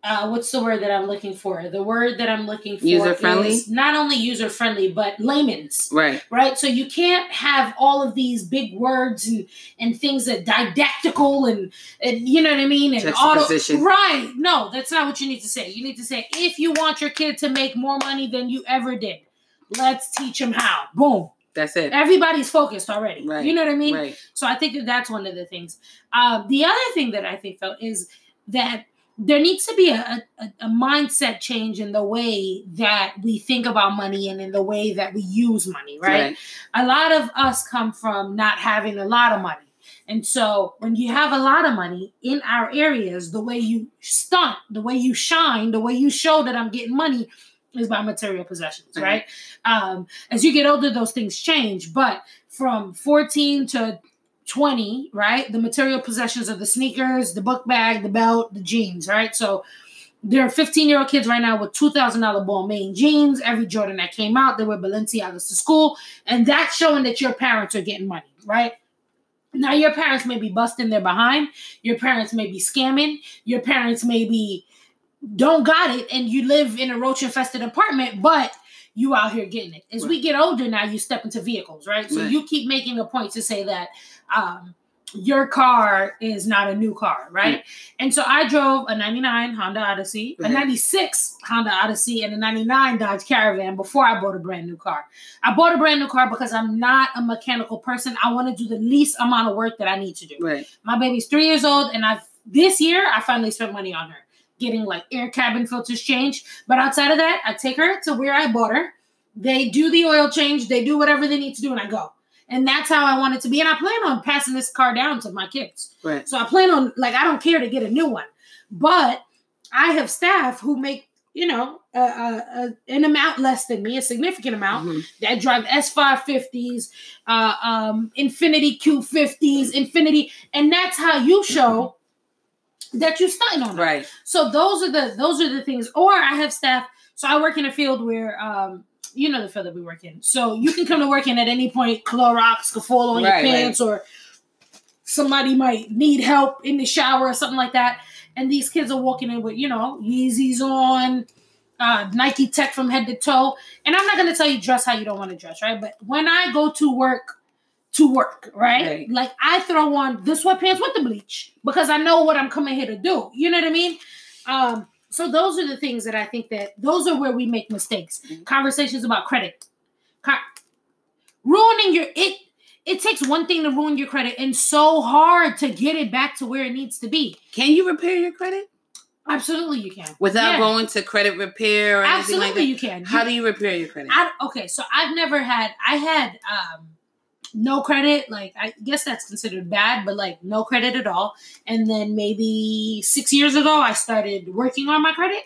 uh, what's the word that I'm looking for? The word that I'm looking for User-friendly? is not only user friendly, but layman's Right. right? So you can't have all of these big words and and things that didactical and and you know what I mean and auto right. No, that's not what you need to say. You need to say if you want your kid to make more money than you ever did, let's teach them how. Boom. That's it. Everybody's focused already. Right. You know what I mean? Right. So I think that that's one of the things. Uh, the other thing that I think though is that there needs to be a, a, a mindset change in the way that we think about money and in the way that we use money, right? A lot of us come from not having a lot of money. And so when you have a lot of money in our areas, the way you stunt, the way you shine, the way you show that I'm getting money is by material possessions, Mhm. right? Um, as you get older, those things change. But from 14 to 20, right? The material possessions are the sneakers, the book bag, the belt, the jeans, right? So there are 15 year old kids right now with $2,000 Balmain jeans. Every Jordan that came out, they wear Balenciagas to school. And that's showing that your parents are getting money, right? Now, your parents may be busting their behind. Your parents may be scamming. Your parents may be don't got it and you live in a roach infested apartment, but you out here getting it. As we get older now, you step into vehicles, right? So Right. you keep making a point to say that um, your car is not a new car, right? And so I drove a 99 Honda Odyssey, a 96 Honda Odyssey, and a 99 Dodge Caravan before I bought a brand new car. I bought a brand new car because I'm not a mechanical person. I want to do the least amount of work that I need to do. Right. My baby's three years old, and I've this year I finally spent money on her, getting like air cabin filters changed. But outside of that, I take her to where I bought her. They do the oil change, they do whatever they need to do, and I go. And that's how I want it to be. And I plan on passing this car down to my kids. Right. So I plan on like I don't care to get a new one, but I have staff who make you know a, a, a, an amount less than me, a significant amount Mhm. that drive S550s, uh, um, Infiniti Q50s, Infiniti, and that's how you show that you're stunting on them. Right. So those are the those are the things. Or I have staff. So I work in a field where um, you know the field that we work in. So you can come to work in at any point, Clorox could fall on Right, right. your pants, or somebody might need help in the shower or something like that. And these kids are walking in with, you know, Yeezys on, uh, Nike Tech from head to toe. And I'm not going to tell you dress how you don't want to dress, right? But when I go to work, to work, right? Right. Like I throw on the sweatpants with the bleach because I know what I'm coming here to do. You know what I mean? Um, so those are the things that I think that those are where we make mistakes. Mhm. Conversations about credit, Co- ruining your it. It takes one thing to ruin your credit, and so hard to get it back to where it needs to be. Can you repair your credit Absolutely, you can. without Yeah. going to credit repair or anything like Absolutely, that? you can. How do you repair your credit? I, okay, so I've never had. I had um no credit. Like I guess that's considered bad, but like no credit at all. And then maybe six years ago, I started working on my credit,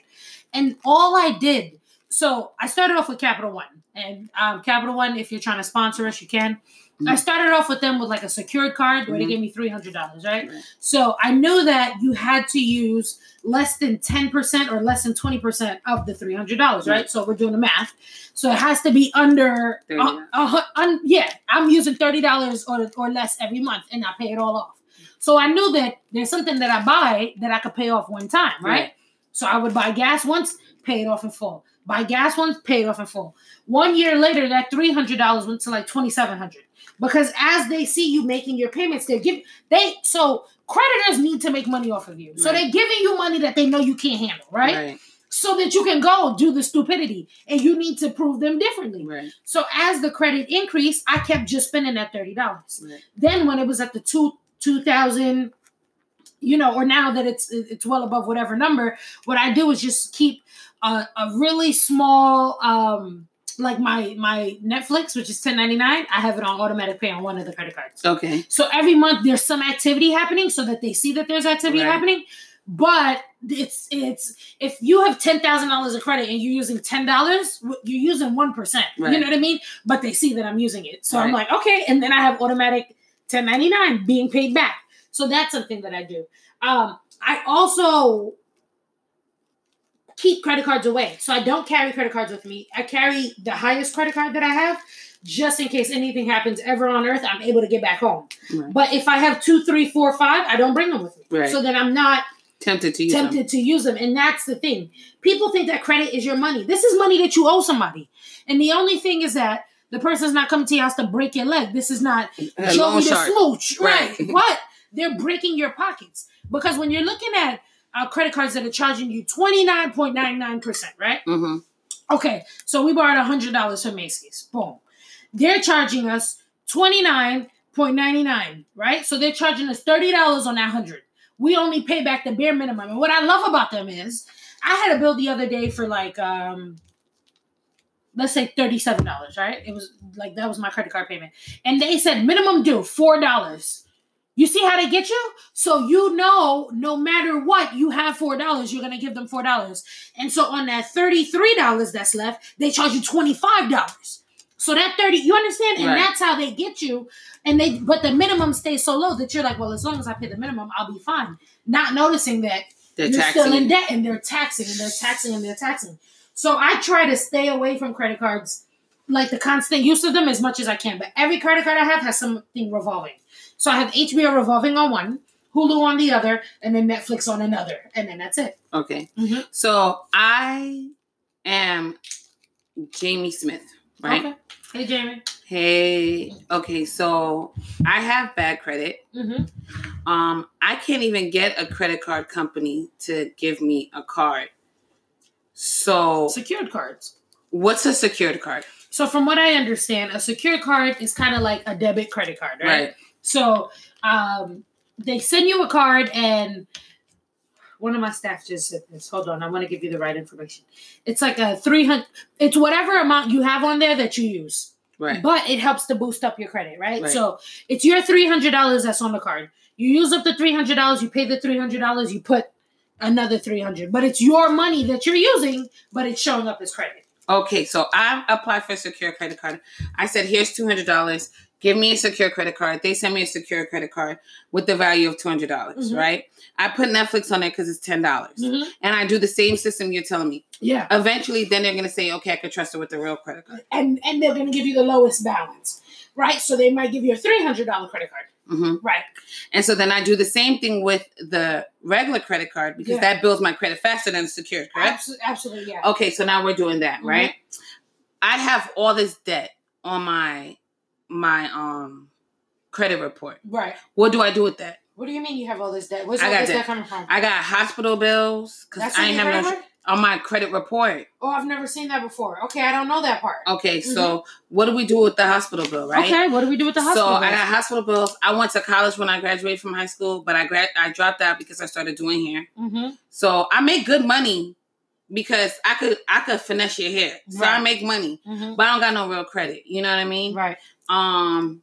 and all I did. So I started off with Capital One, and um, Capital One, if you're trying to sponsor us, you can. I Mhm. started off with them with like a secured card where they Mhm. gave me three hundred dollars, right? Right. So I knew that you had to use less than ten percent or less than twenty percent of the three hundred dollars, right? So we're doing the math. So it has to be under, uh, uh, un- yeah. I'm using thirty dollars or or less every month, and I pay it all off. So I knew that there's something that I buy that I could pay off one time, right? Right. So I would buy gas once, pay it off in full. Buy gas once, pay it off in full. One year later, that three hundred dollars went to like twenty seven hundred because as they see you making your payments, they're giving they so creditors need to make money off of you. So they're giving you money that they know you can't handle, right? So that you can go do the stupidity, and you need to prove them differently. Right. So as the credit increased, I kept just spending that thirty dollars. Right. Then when it was at the two two thousand, you know, or now that it's it's well above whatever number, what I do is just keep a, a really small um like my my Netflix, which is ten ninety nine. I have it on automatic pay on one of the credit cards. Okay. So every month there's some activity happening, so that they see that there's activity Right. happening. but it's it's if you have ten thousand dollars of credit and you're using ten dollars, you're using one percent. Right. You know what I mean? But they see that I'm using it, so I'm like, okay, and then I have automatic ten ninety nine being paid back. So that's something that I do. Um, I also keep credit cards away, so I don't carry credit cards with me. I carry the highest credit card that I have. Just in case anything happens ever on earth, I'm able to get back home. Right. But if I have two, three, four, five, I don't bring them with me. Right. So then I'm not Tempted to use tempted them. to use them. And that's the thing. People think that credit is your money. This is money that you owe somebody. And the only thing is that the person's not coming to your house to break your leg. This is not A show me the smooch. Right. Right. what? They're breaking your pockets. Because when you're looking at uh, credit cards that are charging you 29.99%, right? hmm Okay, so we borrowed $100 from Macy's. Boom. They're charging us $29.99, right? So they're charging us $30 on that 100 We only pay back the bare minimum. And what I love about them is I had a bill the other day for like, um, let's say $37, right? It was like, that was my credit card payment. And they said minimum due, $4. You see how they get you? So you know, no matter what, you have four dollars. You're gonna give them four dollars, and so on that thirty-three dollars that's left, they charge you twenty-five dollars. So that thirty, you understand, and Right. that's how they get you. And they, but the minimum stays so low that you're like, well, as long as I pay the minimum, I'll be fine. Not noticing that They're you're taxing. still in debt and they're taxing and they're taxing and they're taxing. So I try to stay away from credit cards, like the constant use of them as much as I can. But every credit card I have has something revolving. So I have HBO revolving on one, Hulu on the other, and then Netflix on another, and then that's it. Okay. Mhm. So I am Jamie Smith, right? Okay. Hey Jamie. Hey. Okay. So I have bad credit. Mm-hmm. Um, I can't even get a credit card company to give me a card. So Secured cards. what's a secured card? So from what I understand, a secured card is kind of like a debit credit card, right? right? So um, they send you a card, and one of my staff just said this. Hold on, I want to give you the right information. It's like a three hundred. It's whatever amount you have on there that you use, Right. but it helps to boost up your credit, right? Right. So it's your three hundred dollars that's on the card. You use up the three hundred dollars. You pay the three hundred dollars. You put another three hundred, but it's your money that you're using, but it's showing up as credit. Okay, so I applied for a secure credit card. I said, here's two hundred dollars. Give me a secure credit card. They send me a secure credit card with the value of two hundred dollars. Mhm. Right. I put Netflix on it because it's ten dollars, Mhm. and I do the same system you're telling me. Yeah. Eventually, then they're gonna say, okay, I can trust it with the real credit card. and and they're going to give you the lowest balance, right? So they might give you a three hundred dollar credit card, hmm right? And so then I do the same thing with the regular credit card because Yeah. that builds my credit faster than secured, correct? Absolutely, absolutely, yeah. Okay, so now we're doing that, right? I have all this debt on my my um credit report. Right. What do I do with that? What do you mean you have all this debt? Where's I all this debt. debt coming from? I got hospital bills because I ain't have no on my credit report. Oh, I've never seen that before. Okay, I don't know that part. Okay, so what do we do with the hospital bill, right? Okay, what do we do with the hospital? So I got hospital bills. I went to college when I graduated from high school, but I grad I dropped out because I started doing hair. Mhm. So I make good money because I could I could finesse your hair. So I make money, Mhm. but I don't got no real credit. You know what I mean? Right. Um,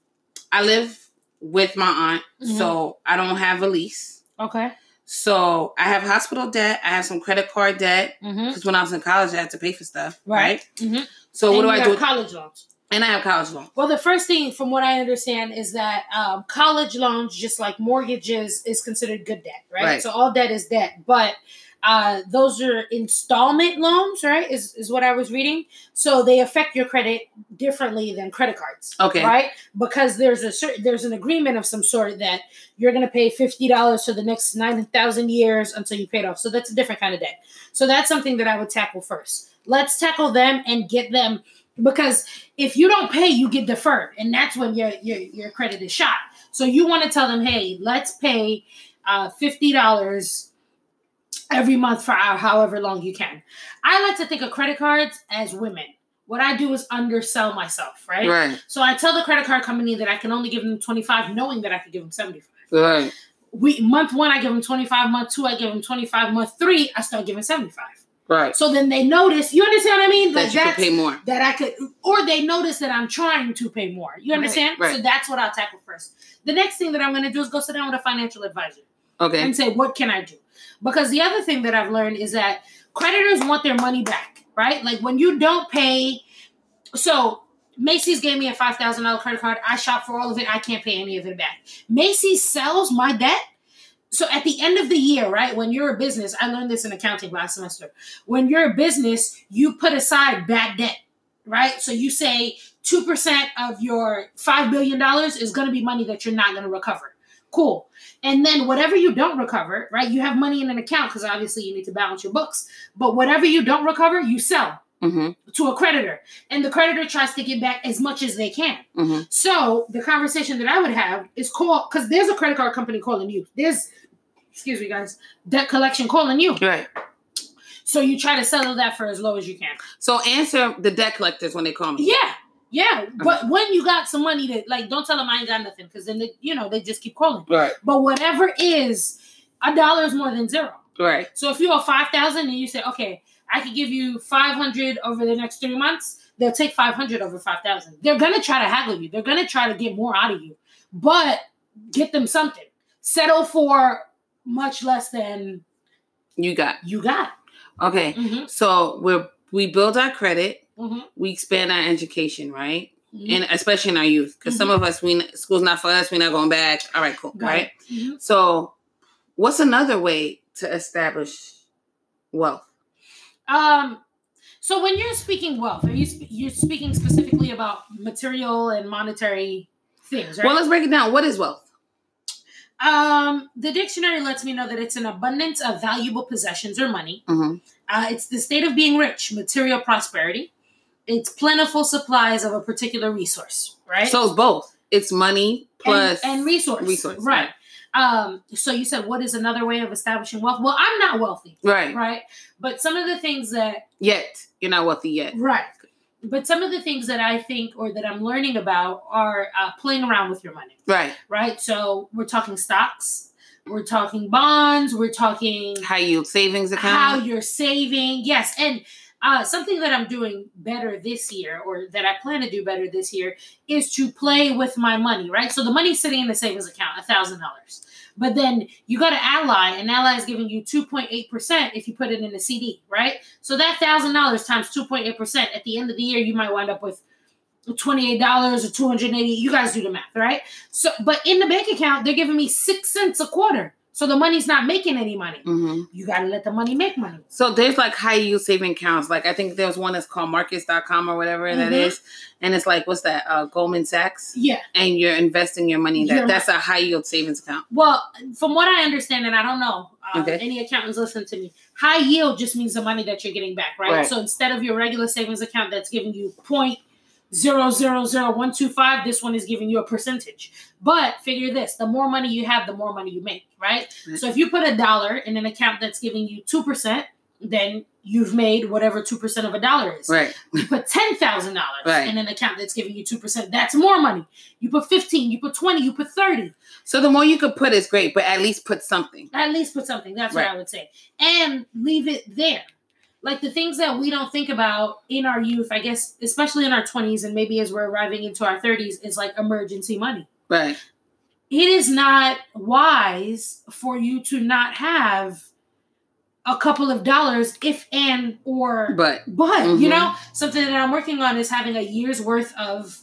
I live with my aunt, Mhm. so I don't have a lease. Okay. So I have hospital debt. I have some credit card debt Mm-hmm. because when I was in college, I had to pay for stuff. Right. Mhm. So what do I do? College loans. and I have college loans. Well, the first thing, from what I understand, is that um, college loans, just like mortgages, is considered good debt, right? Right. So all debt is debt, but uh, those are installment loans, right? Is is what I was reading. So they affect your credit differently than credit cards, Okay. right? Because there's a certain there's an agreement of some sort that you're going to pay fifty dollars for the next nine thousand years until you pay it off. So that's a different kind of debt. So that's something that I would tackle first. Let's tackle them and get them because if you don't pay, you get deferred, and that's when your your your credit is shot. So you want to tell them, hey, let's pay uh, fifty dollars every month for our, however long you can. I like to think of credit cards as women. What I do is undersell myself, right? Right. So I tell the credit card company that I can only give them twenty five, knowing that I could give them seventy five. Right. We month one, I give them twenty five. Month two, I give them twenty five. Month three, I start giving seventy five. Right. So then they notice. You understand what I mean? That you pay more. that I could, or they notice that I'm trying to pay more. You understand? right. So that's what I'll tackle first. The next thing that I'm going to do is go sit down with a financial advisor Okay. and say, what can I do? Because the other thing that I've learned is that creditors want their money back, right? Like when you don't pay, so Macy's gave me a five thousand dollar credit card. I shop for all of it. I can't pay any of it back. Macy's sells my debt. So at the end of the year, right, when you're a business, I learned this in accounting last semester. When you're a business, you put aside bad debt, right? So you say two percent of your five billion dollars is going to be money that you're not going to recover. Cool. And then whatever you don't recover, right? You have money in an account because obviously you need to balance your books. But whatever you don't recover, you sell Mm-hmm. to a creditor and the creditor tries to get back as much as they can Mm-hmm. so the conversation that i would have is call because there's a credit card company calling you there's excuse me guys debt collection calling you Right. so you try to settle that for as low as you can So answer the debt collectors when they call me. yeah yeah but when you got some money that like don't tell them i ain't got nothing because then they, you know they just keep calling Right. but whatever is a dollar is more than zero Right. So if you owe five thousand and you say, okay, I could give you five hundred over the next three months, they'll take five hundred over five thousand. They're gonna try to haggle you. They're gonna try to get more out of you, but get them something. Settle for much less than You got. you got. Okay. Mm-hmm, So we're we build our credit, mm-hmm, we expand our education, right? mm-hmm. And especially in our youth, because some of us we school's not for us, we're not going back. All right, cool, Got right? Mhm. So, what's another way to establish wealth? Um. So when you're speaking wealth, are you sp- you're speaking specifically about material and monetary things, right? Well, let's break it down. What is wealth? um, the dictionary lets me know that it's an abundance of valuable possessions or money hmm Uh, it's the state of being rich, material prosperity. It's plentiful supplies of a particular resource, right? So it's both. It's money plus and, and resource, resource, right? Um, so you said, what is another way of establishing wealth? Well, I'm not wealthy, right. right? But some of the things that, Yet you're not wealthy yet. right? But some of the things that I think or that I'm learning about are uh, playing around with your money, Right. right? So we're talking stocks, we're talking bonds, we're talking High yield savings account. how you're saving. Yes, and uh, something that I'm doing better this year, or that I plan to do better this year, is to play with my money. Right, so the money's sitting in the savings account, a thousand dollars. But then you got an ally, and ally is giving you 2.8% if you put it in a CD, right? So that thousand dollars times 2.8%, at the end of the year, you might wind up with $28 or 280 You guys do the math, right? So, but in the bank account, they're giving me six cents a quarter. So the money's not making any money. hmm You got to let the money make money. So there's like high yield saving accounts. Like I think there's one that's called Marcus.com or whatever that Mhm. is, And it's like, what's that? Uh, Goldman Sachs. Yeah. And you're investing your money in that. That's a high yield savings account. Well, from what I understand, and I don't know, uh, Okay. any accountants listen to me. High yield just means the money that you're getting back, right? Right. So instead of your regular savings account that's giving you point zero zero zero one two five, this one is giving you a percentage. But figure this: the more money you have, the more money you make, right? Right. So if you put a dollar in an account that's giving you two percent, then you've made whatever two percent of a dollar is. Right. You put ten thousand dollars Right. in an account that's giving you two percent. That's more money. You put fifteen. You put twenty. You put thirty. So the more you could put is great, but at least put something. At least put something. That's what I would say. And leave it there. Like the things that we don't think about in our youth, I guess, especially in our 20s and maybe as we're arriving into our 30s, is like emergency money. Right. It is not wise for you to not have a couple of dollars if and or But but Mhm. you know something that i'm working on is having a year's worth of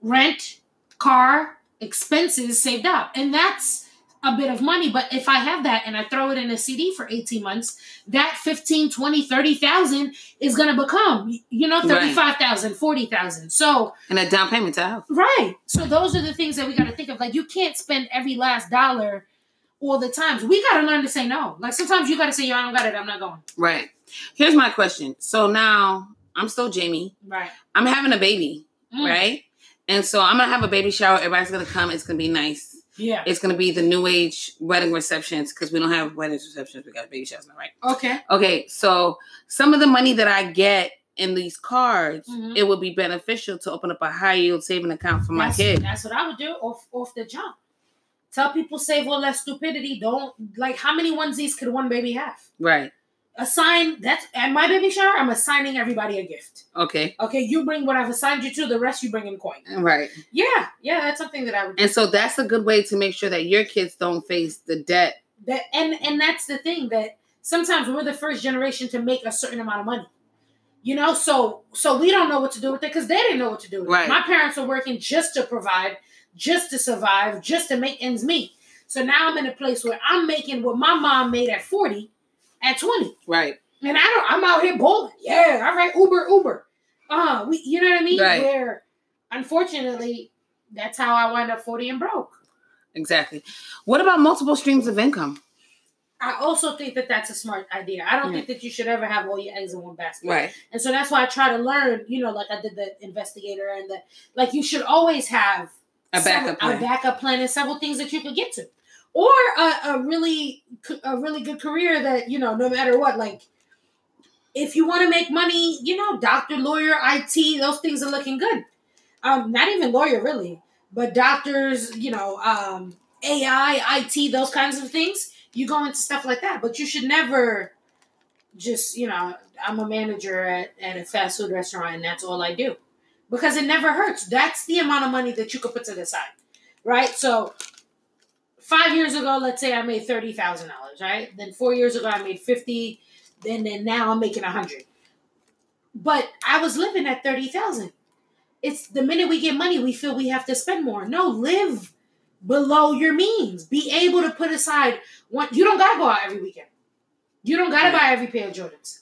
rent car expenses saved up and that's a bit of money but if i have that and i throw it in a cd for 18 months that 15 20 30000 is going to become you know Right. 35000 40000 so and a down payment to house. Right. So those are the things that we got to think of. Like you can't spend every last dollar all the times. We got to learn to say no. Like sometimes you got to say, "Yo, I don't got it. I'm not going." Right. Here's my question. So now I'm still Jamie. Right. I'm having a baby, Mm. right? And so I'm gonna have a baby shower. Everybody's gonna come. It's gonna be nice. Yeah. It's gonna be the new age wedding receptions because we don't have wedding receptions. We got baby showers now, right? Okay. Okay, so some of the money that I get in these cards, Mhm. it would be beneficial to open up a high yield saving account for my that's, kid. That's what I would do off off the jump. Tell people save all that stupidity. Don't like how many onesies could one baby have? Right. Assign that's at my baby shower. I'm assigning everybody a gift. Okay. Okay, you bring what I've assigned you to. The rest you bring in coin. Right. Yeah, yeah, that's something that I would. do. And so that's a good way to make sure that your kids don't face the debt that and and that's the thing that sometimes we're the first generation to make a certain amount of money. You know, so so we don't know what to do with it because they didn't know what to do with Right. it. My parents were working just to provide, just to survive, just to make ends meet. So now I'm in a place where I'm making what my mom made at 40 at 20. Right. And I don't I'm out here bowling. Yeah, all right, Uber, Uber. Uh, we you know what I mean? Right. Where unfortunately, that's how I wind up 40 and broke. Exactly. What about multiple streams of income? I also think that that's a smart idea. I don't Yeah. think that you should ever have all your eggs in one basket. Right. And so that's why I try to learn, you know, like I did the investigator and the like you should always have A several- backup plan. a backup plan and several things that you could get to. Or a, a really a really good career that, you know, no matter what, like if you want to make money, you know, doctor, lawyer, IT, those things are looking good. Um, not even lawyer really, but doctors, you know, um, AI, IT, those kinds of things. You go into stuff like that, but you should never just, you know, I'm a manager at, at a fast food restaurant and that's all I do. Because it never hurts. That's the amount of money that you could put to the side. Right? So five years ago, let's say I made thirty thousand dollars, right? Then four years ago I made fifty, then then now I'm making a hundred. But I was living at thirty thousand. It's the minute we get money, we feel we have to spend more. No, live below your means. Be able to put aside one. You don't gotta go out every weekend. You don't gotta buy every pair of Jordans.